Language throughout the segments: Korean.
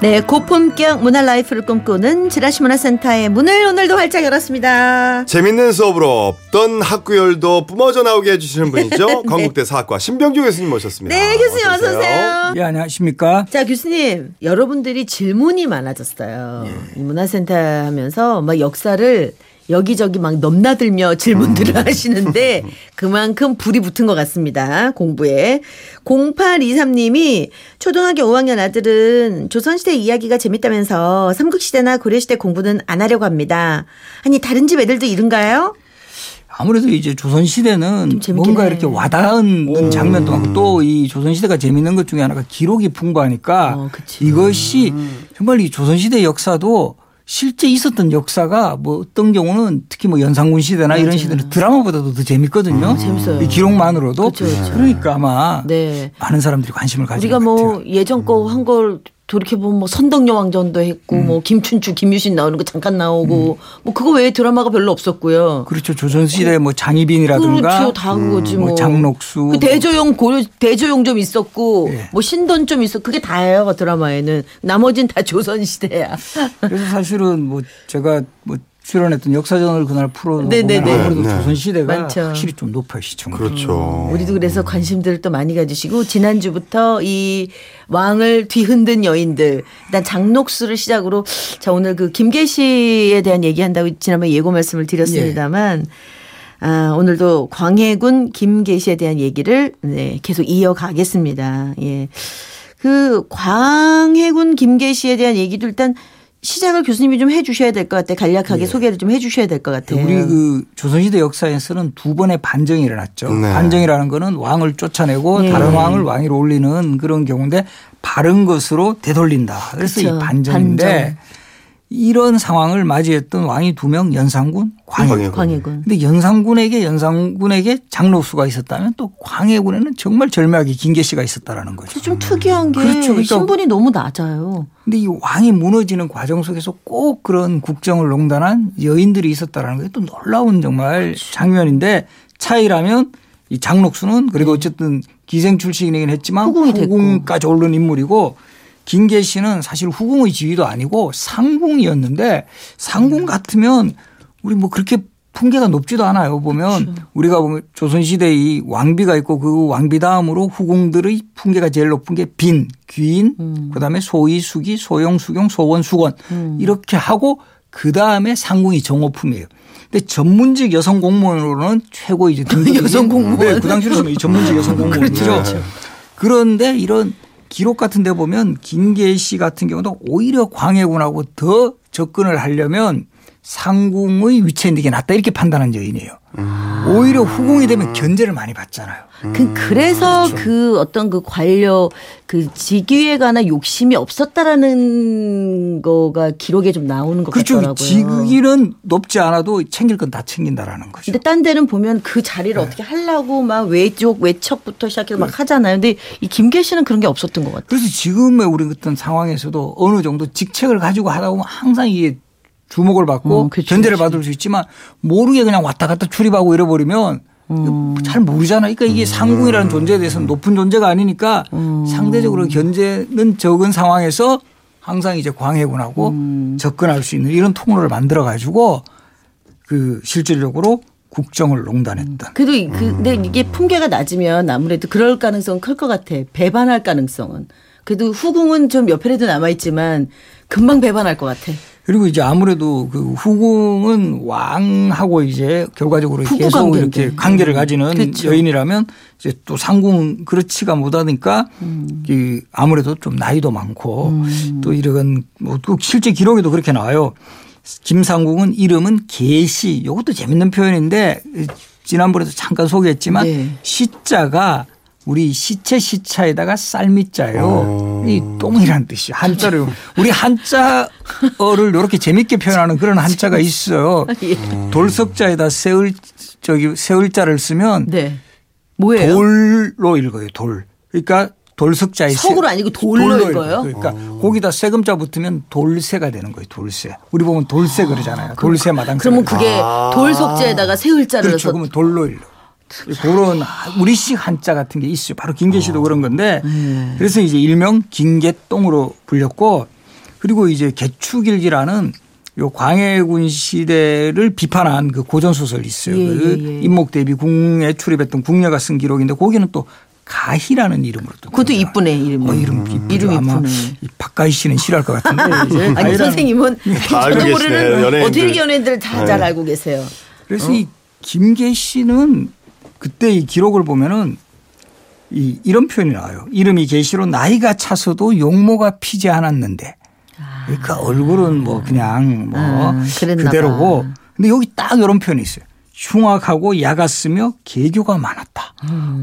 네, 고품격 문화 라이프를 꿈꾸는 지라시 문화센터의 문을 오늘도 활짝 열었습니다. 재밌는 수업으로 없던 학구열도 뿜어져 나오게 해주시는 분이죠. 건국대 사학과 신병주 교수님 모셨습니다. 네, 교수님 어서 오세요. 예, 안녕하십니까? 자, 교수님, 여러분들이 질문이 많아졌어요. 이 문화센터 하면서 막 역사를 여기저기 막 넘나들며 질문들을 하시는데 그만큼 불이 붙은 것 같습니다. 공부에. 0823님이 초등학교 5학년 아들은 조선시대 이야기가 재밌다면서 삼국시대나 고려시대 공부는 안 하려고 합니다. 아니, 다른 집 애들도 이런가요? 아무래도 이제 조선시대는 뭔가 해. 이렇게 와닿은 장면도 많고 또 이 조선시대가 재밌는 것 중에 하나가 기록이 풍부하니까 어. 이것이 정말 이 조선시대 역사도 실제 있었던 역사가 뭐 어떤 경우는 특히 뭐 연산군 시대나 이런 시대는 드라마보다도 더 재밌거든요. 재밌어요. 이 기록만으로도. 그쵸, 그쵸. 그러니까 아마 네. 많은 사람들이 관심을 가지고 우리가 뭐 예전 거 한 걸 돌이켜보면 뭐 선덕여 왕전도 했고 음. 뭐 김춘추 김유신 나오는 거 잠깐 나오고 뭐 그거 외에 드라마가 별로 없었고요. 그렇죠. 조선시대 뭐 장희빈이라든가 그렇죠. 다 그거지 뭐. 뭐 장록수 그 대조영 고려 대조영 좀 있었고 예. 뭐 신돈 좀 있어. 그게 다예요 드라마에는. 나머진 다 조선 시대야. 그래서 사실은 뭐 제가 뭐 출연했던 역사전을 그날 풀어보면 네네네. 아무래도 네. 조선시대가 많죠. 확실히 좀 높아요 시청률. 그렇죠. 우리도 그래서 관심들을 또 많이 가지시고 지난주부터 이 왕을 뒤흔든 여인들 일단 장록수를 시작으로 자 오늘 그 김계시에 대한 얘기한다고 지난번에 예고 말씀을 드렸습니다만 아, 오늘도 광해군 김계시에 대한 얘기를 네, 계속 이어가겠습니다. 예. 그 광해군 김계시에 대한 얘기도 일단 시작을 교수님이 좀 해주셔야 될 것 같아요. 간략하게 소개를 좀 해주셔야 될 것 같아요. 우리 그 조선시대 역사에서는 두 번의 반정이 일어났죠. 네. 반정이라는 거는 왕을 쫓아내고 네. 다른 왕을 왕위로 올리는 그런 경우인데 바른 것으로 되돌린다. 그래서 그렇죠. 이 반정인데 반정. 이런 상황을 맞이했던 왕이 두 명 연산군, 광해군. 광해군. 광해군. 근데 연산군에게 연산군에게 장로수가 있었다면 또 광해군에는 정말 절묘하게 김계시가 있었다라는 거죠. 좀 특이한 게 그렇죠. 그러니까 신분이 너무 낮아요. 근데 이 왕이 무너지는 과정 속에서 꼭 그런 국정을 농단한 여인들이 있었다라는 게 또 놀라운 정말 장면인데 차이라면 이 장록수는 그래도 어쨌든 기생 출신이긴 했지만 후궁이. 후궁까지 오른 인물이고 김계시는 사실 후궁의 지위도 아니고 상궁이었는데 상궁 같으면 우리 뭐 그렇게 풍계가 높지도 않아요. 보면 그렇죠. 우리가 보면 조선시대 이 왕비가 있고 그 왕비 다음으로 후궁들의 풍계가 제일 높은 게 빈, 귀인, 음. 그다음에 소위, 수기, 소용, 수경, 소원, 수건 이렇게 하고 그다음에 상궁이 정호품이에요. 근데 전문직 여성 공무원으로는 최고 이제 등급이 여성 공무원. 네, 그 당시로 보면 이 전문직 여성 공무원이죠. 그렇죠. 그런데 이런 기록 같은 데 보면 김계시 같은 경우도 오히려 광해군하고 더 접근을 하려면 상궁의 위치에 있는 게 낫다 이렇게 판단한 여인이에요. 오히려 후궁이 되면 견제를 많이 받잖아요. 그 그래서 그렇죠. 그 어떤 그 관료 그 직위에 관한 욕심이 없었다라는 거가 기록에 좀 나오는 것 그렇죠. 같더라고요. 직위는 높지 않아도 챙길 건 다 챙긴다라는 거죠. 근데 딴 데는 보면 그 자리를 네. 어떻게 하려고 막 외족 외척부터 시작해서 막 하잖아요. 근데 이 김계시는 그런 게 없었던 것 같아요. 그래서 지금의 우리 어떤 상황에서도 어느 정도 직책을 가지고 하다 보면 항상 이게 주목을 받고 음, 그렇죠, 견제를 그렇죠. 받을 수 있지만 모르게 그냥 왔다 갔다 출입하고 이래버리면 음. 잘 모르잖아요. 그러니까 이게 상궁이라는 존재에 대해서는 높은 존재가 아니니까 음. 상대적으로 견제는 적은 상황에서 항상 이제 광해군하고 음. 접근할 수 있는 이런 통로를 만들어 가지고 그 실질적으로 국정을 농단했던. 그래도 이- 그, 근데 이게 풍계가 낮으면 아무래도 그럴 가능성은 클 것 같아. 배반할 가능성은. 그래도 후궁은 좀 옆에라도 남아 있지만 금방 배반할 것 같아. 그리고 이제 아무래도 그 후궁은 왕하고 이제 결과적으로 계속 관계인데. 이렇게 관계를 가지는 그렇죠. 여인이라면 이제 또 상궁 그렇지가 못하니까 음. 이 아무래도 좀 나이도 많고 또 이런 뭐또 실제 기록에도 그렇게 나와요. 김상궁은 이름은 계시. 이것도 재밌는 표현인데 지난번에도 잠깐 소개했지만 네. 시자가 우리 시체 시차에다가 쌀미자예요. 어. 이 똥이란 뜻이 한자를 우리 한자어를 이렇게 재밌게 표현하는 그런 한자가 있어요. 예. 돌석자에다 세을 저기 세을자를 쓰면 네. 뭐예요? 돌로 읽어요. 돌. 그러니까 돌석자에 석으로 아니고 돌로 읽어요? 그러니까 거기다 세금자 붙으면 돌세가 되는 거예요. 돌세. 우리 보면 돌세 그러잖아요. 돌세 마당. 그러면 그게 아. 돌석자에다가 세을자를 그렇죠. 해서 그러면 돌로 읽어. 그런 우리식 한자 같은 게 있어요. 바로 김계시도 그런 건데 그래서 이제 일명 김계똥으로 불렸고 그리고 이제 개축일기라는 요 광해군 시대를 비판한 그 고전 소설이 있어요. 예, 그 예, 예. 임목 대비 궁에 출입했던 궁녀가 쓴 기록인데 거기는 또 가희라는 이름으로 또 그것도. 이쁘네 이름이. 어, 이름 이쁘죠. 이름 아마 박가희 씨는 싫어할 것 같은데 이제 아니 선생님은 저도 모르는. 어떻게 연예인들 다잘 네. 알고 계세요. 그래서 이 김계 씨는 그때 이 기록을 보면은 이 이런 표현이 나와요. 이름이 계시로 나이가 차서도 용모가 피지 않았는데. 그러니까 얼굴은 뭐 그냥 뭐 아, 그대로고. 봐. 근데 여기 딱 이런 표현이 있어요. 흉악하고 야갔으며 개교가 많았다.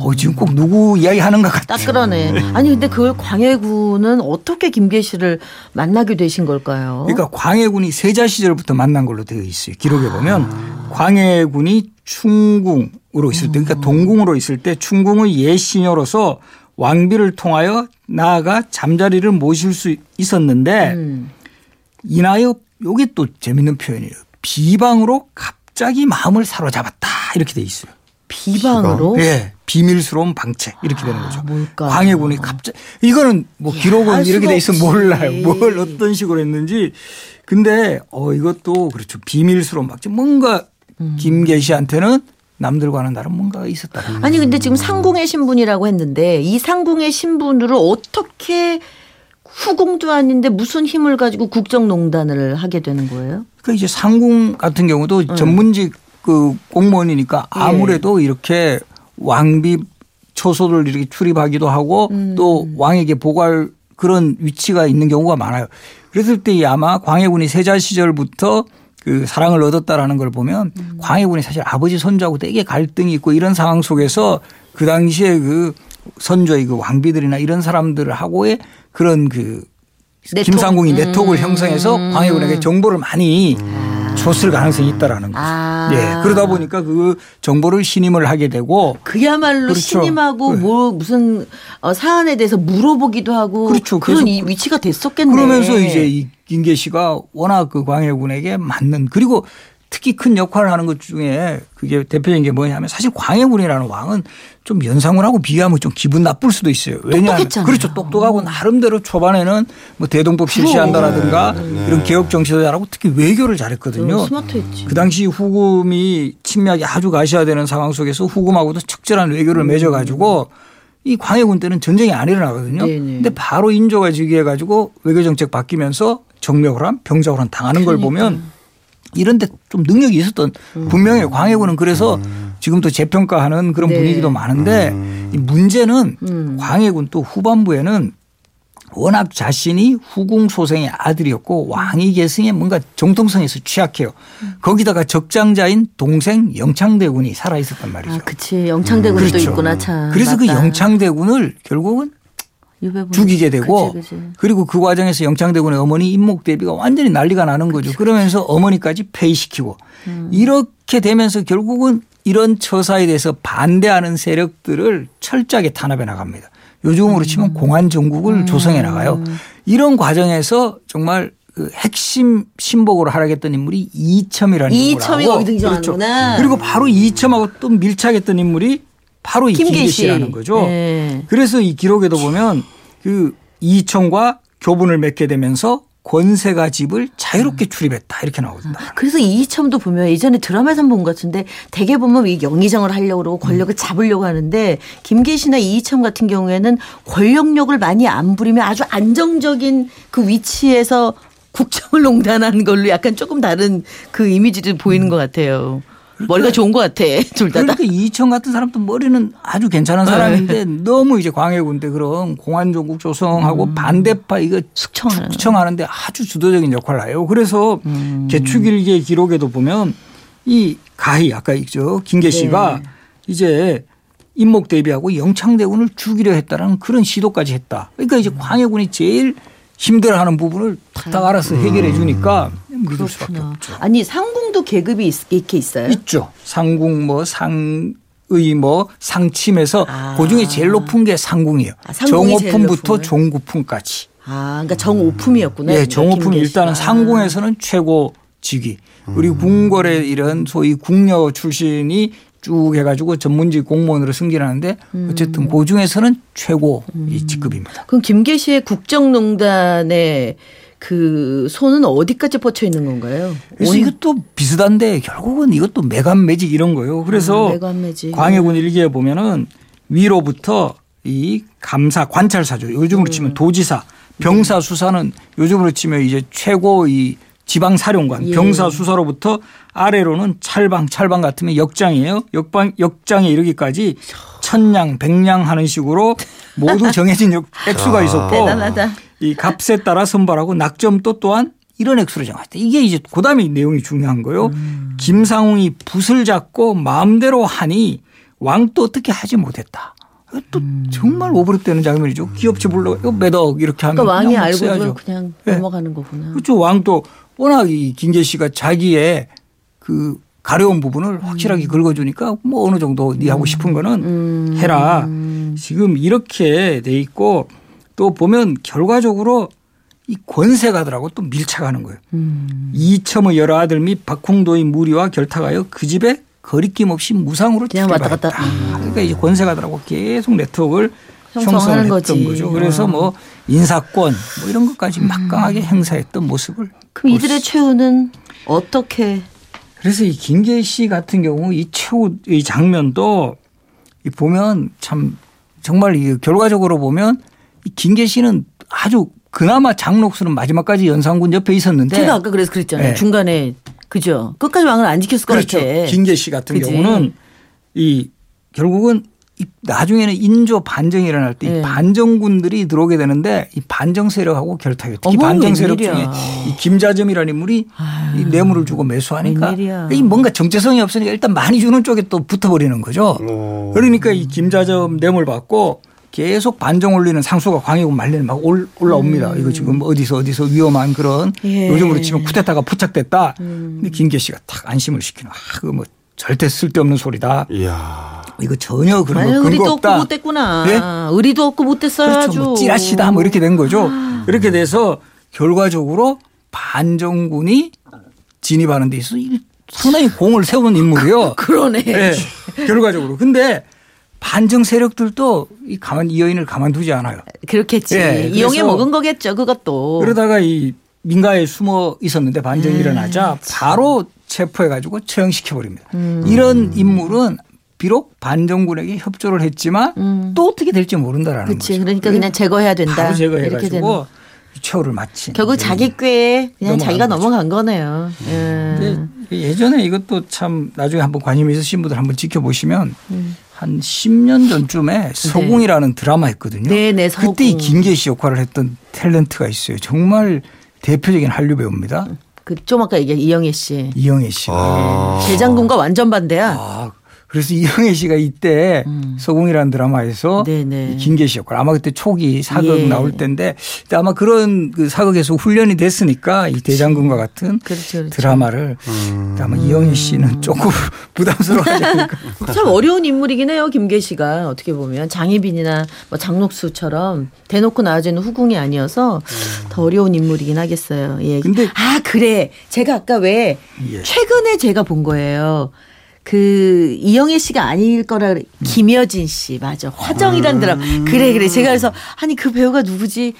어, 지금 꼭 누구 이야기하는 것 같아. 딱 그러네. 아니 근데 그걸 광해군은 어떻게 김계 씨를 만나게 되신 걸까요? 그러니까 광해군이 세자 시절부터 만난 걸로 되어 있어요. 기록에 보면 광해군이 충궁으로 있을 때 그러니까 동궁으로 있을 때 충궁의 예시녀로서 왕비를 통하여 나아가 잠자리를 모실 수 있었는데 음. 이나여 요게 또 재밌는 표현이에요. 비방으로 갑자기 마음을 사로잡았다 이렇게 돼 있어요. 비방으로 예, 비밀스러운 방체 이렇게 되는 거죠. 아, 뭘까? 광해군이 갑자기 이거는 뭐알 기록은 이렇게 돼 있어. 몰라요. 뭘 어떤 식으로 했는지. 근데 어 이것도 그렇죠. 비밀스러운 방체 뭔가 음. 김계시한테는 남들과는 다른 뭔가가 있었다. 아니 근데 지금 상궁의 신분이라고 했는데 이 상궁의 신분으로 어떻게 후궁도 아닌데 무슨 힘을 가지고 국정농단을 하게 되는 거예요? 그 이제 상궁 같은 경우도 전문직 그 공무원이니까 예. 아무래도 이렇게 왕비 초소를 이렇게 출입하기도 하고 음. 또 왕에게 보고할 그런 위치가 있는 경우가 많아요. 그랬을 때 아마 광해군이 세자 시절부터 그 사랑을 얻었다라는 걸 보면 음. 광해군이 사실 아버지 손자하고 되게 갈등이 있고 이런 상황 속에서 그 당시에 그 선조의 그 왕비들이나 이런 사람들하고의 그런 그 네트워크. 김상궁이 네트워크를 음. 형성해서 광해군에게 정보를 많이 줬을 가능성이 있다라는 거죠. 아. 예. 그러다 보니까 그 정보를 신임을 하게 되고 그야말로 그렇죠. 신임하고 네. 뭐 무슨 어, 사안에 대해서 물어보기도 하고 그렇죠. 그런 이 위치가 됐었겠네. 그러면서 이제 이 김계 씨가 워낙 그 광해군에게 맞는 그리고 특히 큰 역할을 하는 것 중에 그게 대표적인 게 뭐냐면 사실 광해군이라는 왕은 좀 연상군하고 비교하면 좀 기분 나쁠 수도 있어요. 왜냐하면 똑똑했잖아요. 그렇죠. 똑똑하고 나름대로 초반에는 뭐 대동법 실시한다라든가 이런 개혁 정치도 잘하고 특히 외교를 잘했거든요. 어, 스마트했지. 그 당시 후금이 침략이 아주 가시화되는 상황 속에서 후금하고도 적절한 외교를 맺어 가지고 이 광해군 때는 전쟁이 안 일어나거든요. 네네. 근데 바로 인조가 즉위해 가지고 외교 정책 바뀌면서 정묘호란 병자호란 당하는 걸 보면 이런데 좀 능력이 있었던 분명히 광해군은 그래서 지금도 재평가하는 그런 네. 분위기도 많은데 이 문제는 음. 광해군 또 후반부에는 워낙 자신이 후궁 소생의 아들이었고 왕위 계승에 뭔가 정통성에서 취약해요. 거기다가 적장자인 동생 영창대군이 살아 있었단 말이죠. 아, 그치. 영창대군도 그렇죠. 있구나, 참. 그래서 그 맞다. 영창대군을 결국은 유배분. 죽이게 되고 그치, 그치. 그리고 그 과정에서 영창대군의 어머니 임목 대비가 완전히 난리가 나는 거죠. 그러면서 어머니까지 폐위시키고 음. 이렇게 되면서 결국은 이런 처사에 대해서 반대하는 세력들을 철저하게 탄압해 나갑니다. 요즘으로 음. 치면 공안 정국을 조성해 나가요. 이런 과정에서 정말 그 핵심 신복으로 활약했던 인물이 이첨이라는 이첨이 거기 등장하는구나. 그리고 바로 이첨하고 또 밀착했던 인물이 바로 이 김계시. 김계시라는 거죠. 네. 그래서 이 기록에도 보면 그 이청과 교분을 맺게 되면서 권세가 집을 자유롭게 출입했다 이렇게 나오거든요. 그래서 이이첨도 보면 예전에 드라마에서 본 것 같은데 대개 보면 이 영의정을 하려고 그러고 권력을 음. 잡으려고 하는데 김계시나 이이첨 같은 경우에는 권력력을 많이 안 부리면 아주 안정적인 그 위치에서 국정을 농단하는 걸로 약간 조금 다른 그 이미지를 보이는 것 같아요. 머리가 좋은 것 같아 둘 다. 그러니까 이청 같은 사람도 머리는 아주 괜찮은 사람인데 너무 이제 광해군 때 그런 공안정국 조성하고 반대파 이거 숙청하는. 숙청하는데 아주 주도적인 역할을 해요. 그래서 음. 개축일기의 기록에도 보면 이 가희 아까 있죠 김계 씨가 네. 이제 임목 대비하고 영창대군을 죽이려 했다라는 그런 시도까지 했다. 그러니까 이제 광해군이 제일 힘들어하는 부분을 탁탁 알아서 해결해 주니까 믿을 수밖에 그렇구나. 없죠. 아니 상궁도 계급이 있, 이렇게 있어요? 있죠. 상궁 뭐 상 의 뭐 상침에서 아. 그 중에 제일 높은 게 상궁이에요. 아, 상궁이 제일 정오품부터 거예요? 아, 종구품까지. 그러니까 정오품이었구나. 예, 정오품이 김계시가. 일단은 상궁에서는 최고 직위. 우리 궁궐의 이런 소위 궁녀 출신이 쭉 해가지고 전문직 공무원으로 승진하는데 음. 어쨌든 그 중에서는 최고 이 직급입니다. 그럼 김계시의 국정농단의 그 손은 어디까지 뻗쳐 있는 건가요? 그래서 온- 이것도 비슷한데 결국은 이것도 매간매직 이런 거예요. 그래서 아. 광해군 일기에 보면은 위로부터 이 감사 관찰사죠. 요즘으로 치면 음. 도지사, 병사 수사는 요즘으로 치면 이제 최고 이 지방 사령관, 예. 병사 수사로부터 아래로는 찰방, 찰방 같으면 역장이에요. 역방 역장에 이르기까지 천냥, 백냥 하는 식으로 모두 정해진 역- 액수가 있었고 대단하다. 이 값에 따라 선발하고 낙점도 또한 이런 액수로 정했다. 이게 이제 그다음에 내용이 중요한 거예요. 음. 김상웅이 붓을 잡고 마음대로 하니 왕도 어떻게 하지 못했다. 또 음. 정말 오버랩되는 장면이죠. 기업체 불러 이거 매덕 이렇게 하면 그러니까 왕이 그냥 막 알고 써야죠. 그걸 그냥 네. 넘어가는 거구나. 그렇죠. 왕도 워낙 이 김계 씨가 자기의 그 가려운 부분을 확실하게 긁어주니까 뭐 어느 정도 네 하고 싶은 거는 음. 해라. 지금 이렇게 돼 있고 또 보면 결과적으로 이 권세가들하고 또 밀착하는 거예요. 음. 이첨의 여러 아들 및 박홍도의 무리와 결탁하여 그 집에 거리낌 없이 무상으로 그냥 왔다. 갔다. 그러니까 이제 권세가들하고 계속 네트워크를 형성하는 거지. 거죠. 그래서 어. 뭐 인사권 뭐 이런 것까지 막강하게 행사했던 모습을 그럼 이들의 최후는 어떻게 그래서 이 김계 씨 같은 경우 이 최후 이 장면도 이 보면 참 정말 이 결과적으로 보면 이 김계 씨는 아주 그나마 장록수는 마지막까지 연산군 옆에 있었는데 제가 아까 그래서 그랬잖아요. 네. 중간에 그죠. 끝까지 왕을 안 지켰을 것 그렇죠. 같아. 김계 씨 같은 그지? 경우는 이 결국은 이 나중에는 인조 반정이 일어날 때이 네. 반정군들이 들어오게 되는데 이 반정 세력하고 결탁해요. 특히 어머, 반정 세력 중에 웬일이야. 이 김자점이라는 인물이 아유, 이 뇌물을 주고 매수하니까. 이 뭔가 정체성이 없으니까 일단 많이 주는 쪽에 또 붙어버리는 거죠. 오. 그러니까 이 김자점 뇌물 받고 계속 반정 올리는 상수가 광해군 말년에 막 올, 올라옵니다. 이거 지금 어디서 어디서 위험한 그런 음. 예. 요즘으로 치면 쿠데타가 포착됐다. 음. 근데 김계 씨가 탁 안심을 시키는. 아, 그거 뭐 절대 쓸데없는 소리다. 이야. 이거 전혀 그런 거 아유, 근거 의리도 없고 없다. 못됐구나. 네? 의리도 없고 못됐어요. 그렇죠. 아주. 뭐 찌라시다 뭐 이렇게 된 거죠. 아. 이렇게 돼서 결과적으로 반정군이 진입하는 데 있어서 이- 상당히 공을 세우는 인물이요. 그러네. 네, 결과적으로. 근데 반정 세력들도 이 가만 이 여인을 가만두지 않아요. 그렇겠지. 예, 이용해 먹은 거겠죠. 그것도. 그러다가 이 민가에 숨어 있었는데 반정이 음, 일어나자 바로 체포해가지고 처형시켜 버립니다. 음. 이런 인물은 비록 반정군에게 협조를 했지만 음. 또 어떻게 될지 모른다라는 그렇지. 거죠. 그러니까 그냥 제거해야 된다. 바로. 제거해가지고 최후를 마친. 결국 자기 꾀에 그냥 자기가 거죠. 넘어간 거네요. 예. 근데 예전에 이것도 참 나중에 한번 관심 있으신 분들 한번 지켜보시면 음. 한 10년 전쯤에 서궁이라는 드라마 했거든요. 네, 네, 서궁. 그때 이 김계 씨 역할을 했던 탤런트가 있어요. 정말 대표적인 한류 배우입니다. 그 좀 아까 얘기한 이영애 씨. 이영애 씨가. 아. 재장군과 완전 반대야. 아, 그래서 이영애 씨가 이때 드라마에서 음. 네네. 이 김계 씨 역할 아마 그때 초기 사극 예. 나올 때인데 아마 그런 그 사극에서 훈련이 됐으니까 이 대장군과 같은 그렇죠, 그렇죠. 드라마를 아마 이영애 씨는 조금 부담스러워하지 않을까. 참 어려운 인물이긴 해요. 김계 씨가 어떻게 보면 장희빈이나 뭐 장록수처럼 대놓고 나와주는 후궁이 아니어서 더 어려운 인물이긴 하겠어요. 예. 근데- 아 그래. 제가 아까 왜 예. 최근에 제가 본 거예요. 그 이영애 씨가 아닐 거라 그래. 김여진 씨 맞아. 화정이란 드라마. 그래 그래. 제가 그래서 아니 그 배우가 누구지?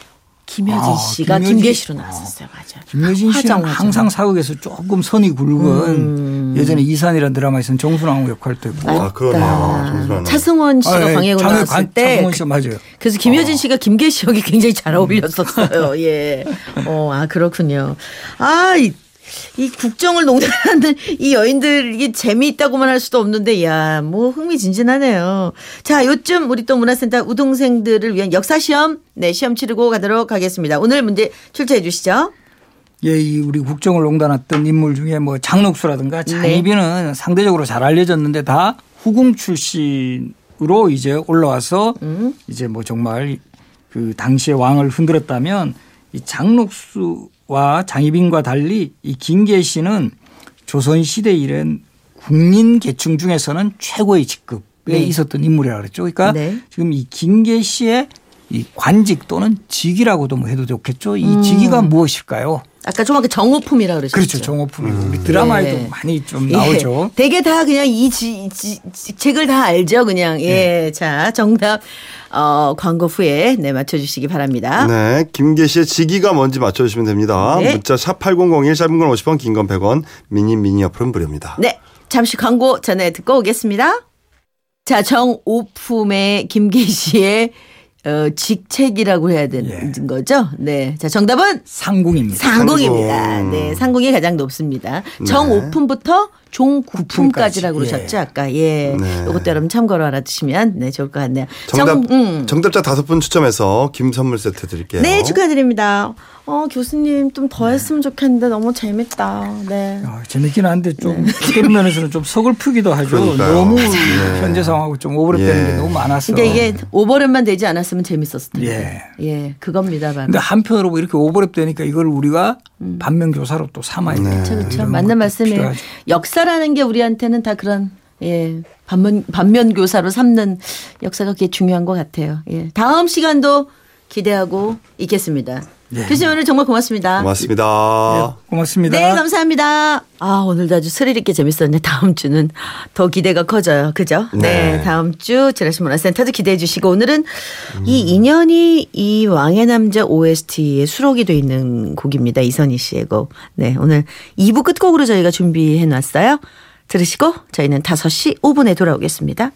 김여진 아, 씨가 김여진. 김계시로 나왔었어요. 맞아. 김여진 씨는 화정, 화정. 항상 사극에서 조금 선이 굵은 음. 예전에 이산이라는 드라마에서는 정순왕후 역할 도 했고. 아, 그러네. 아, 정순환. 차승원 씨가 아, 예. 광해군 장애 나왔을 관- 때 차승원 씨 맞아요. 그래서 김효진 씨가 김계시 역이 굉장히 잘 어울렸었어요. 예. 어, 아, 그렇군요. 아, 이, 이 국정을 농단하는 이 여인들 이게 재미있다고만 할 수도 없는데 야, 뭐 흥미진진하네요. 자, 요즘 우리 또 문화센터 우동생들을 위한 역사 시험 네, 시험 치르고 가도록 하겠습니다. 오늘 문제 출제해 주시죠. 예, 이 우리 국정을 농단했던 인물 중에 뭐 장록수라든가 네. 장희빈은 상대적으로 잘 알려졌는데 다 후궁 출신 으로 이제 올라와서 음. 이제 뭐 정말 그 당시의 왕을 흔들었다면 이 장록수 와 장희빈과 달리 이 김계시는 조선 시대 이런 국민 계층 중에서는 최고의 직급에 네. 있었던 인물이라고 그랬죠. 그러니까 네. 지금 이 김계시의 이 관직 또는 직위라고도 뭐 해도 좋겠죠. 이 음. 직위가 무엇일까요? 아까 좀 아까 정호품이라고 그러셨죠. 그렇죠. 정호품이 우리 드라마에도 네. 많이 좀 예. 나오죠. 되게 다 그냥 이 지, 지, 책을 다 알죠, 그냥. 예. 네. 자, 정답 어, 광고 후에 네 맞춰 주시기 바랍니다. 네, 김계시의 직위가 뭔지 맞춰주시면 됩니다. 네. 문자 샵 8001, 짧은 건 50원, 긴 건 100원, 미니 미니 어플은 무료입니다. 네. 잠시 광고 전에 듣고 오겠습니다. 자, 정오품의 김계시의 어, 직책이라고 해야 되는 예. 거죠? 네. 자, 정답은 상궁입니다. 상궁입니다. 상궁. 네, 상궁이 가장 높습니다. 정오품부터 종구품까지라고 구품까지. 그러셨죠, 아까. 예. 네. 이것도 여러분 참고로 알아두시면 네, 좋을 것 같네요. 정답, 정, 음. 정답자 다섯 분 추첨해서 김 선물 세트 드릴게요. 네, 축하드립니다. 어, 교수님 좀 더 했으면 좋겠는데 너무 재밌다. 네. 아, 재밌긴 한데 좀 어떤 면에서는 좀 서글프기도 하죠. 그러니까요. 너무 네. 현재 상황하고 좀 오버랩되는 예. 게 너무 많아서. 그러니까 이게 오버랩만 되지 않았으면 재밌었을 텐데. 예. 예, 그겁니다. 바로. 근데 한편으로 뭐 이렇게 오버랩 되니까 이걸 우리가 반면 교사로 또 삼아야 돼. 그렇죠, 그렇죠. 맞는 말씀이에요. 필요하죠. 역사 라는 게 우리한테는 다 그런 예 반면 반면 교사로 삼는 역사가 그게 중요한 것 같아요. 예 다음 시간도 기대하고 있겠습니다. 예. 교수님 오늘 정말 고맙습니다. 고맙습니다. 고맙습니다. 네, 감사합니다. 아, 오늘도 아주 스릴 있게 재밌었는데 다음 주는 더 기대가 커져요. 그죠? 네. 네. 다음 주 지라시 문화센터도 기대해 주시고 오늘은 이 인연이 이 왕의 남자 OST에 수록이 돼 있는 곡입니다. 이선희 씨의 곡. 네, 오늘 2부 끝곡으로 저희가 준비해 놨어요. 들으시고 저희는 5시 5분에 돌아오겠습니다.